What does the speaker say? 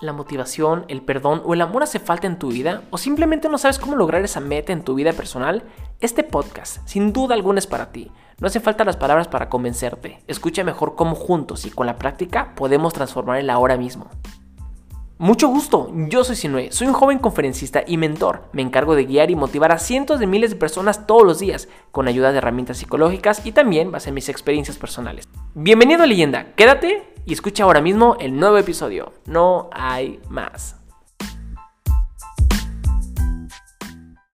la motivación, el perdón o el amor hace falta en tu vida o simplemente no sabes cómo lograr esa meta en tu vida personal, este podcast sin duda alguna es para ti. No hace falta las palabras para convencerte. Escucha mejor cómo juntos y con la práctica podemos transformar el ahora mismo. Mucho gusto, yo soy Sinue, soy un joven conferencista y mentor. Me encargo de guiar y motivar a cientos de miles de personas todos los días, con ayuda de herramientas psicológicas y también base en mis experiencias personales. Bienvenido a Leyenda, quédate y escucha ahora mismo el nuevo episodio. No hay más.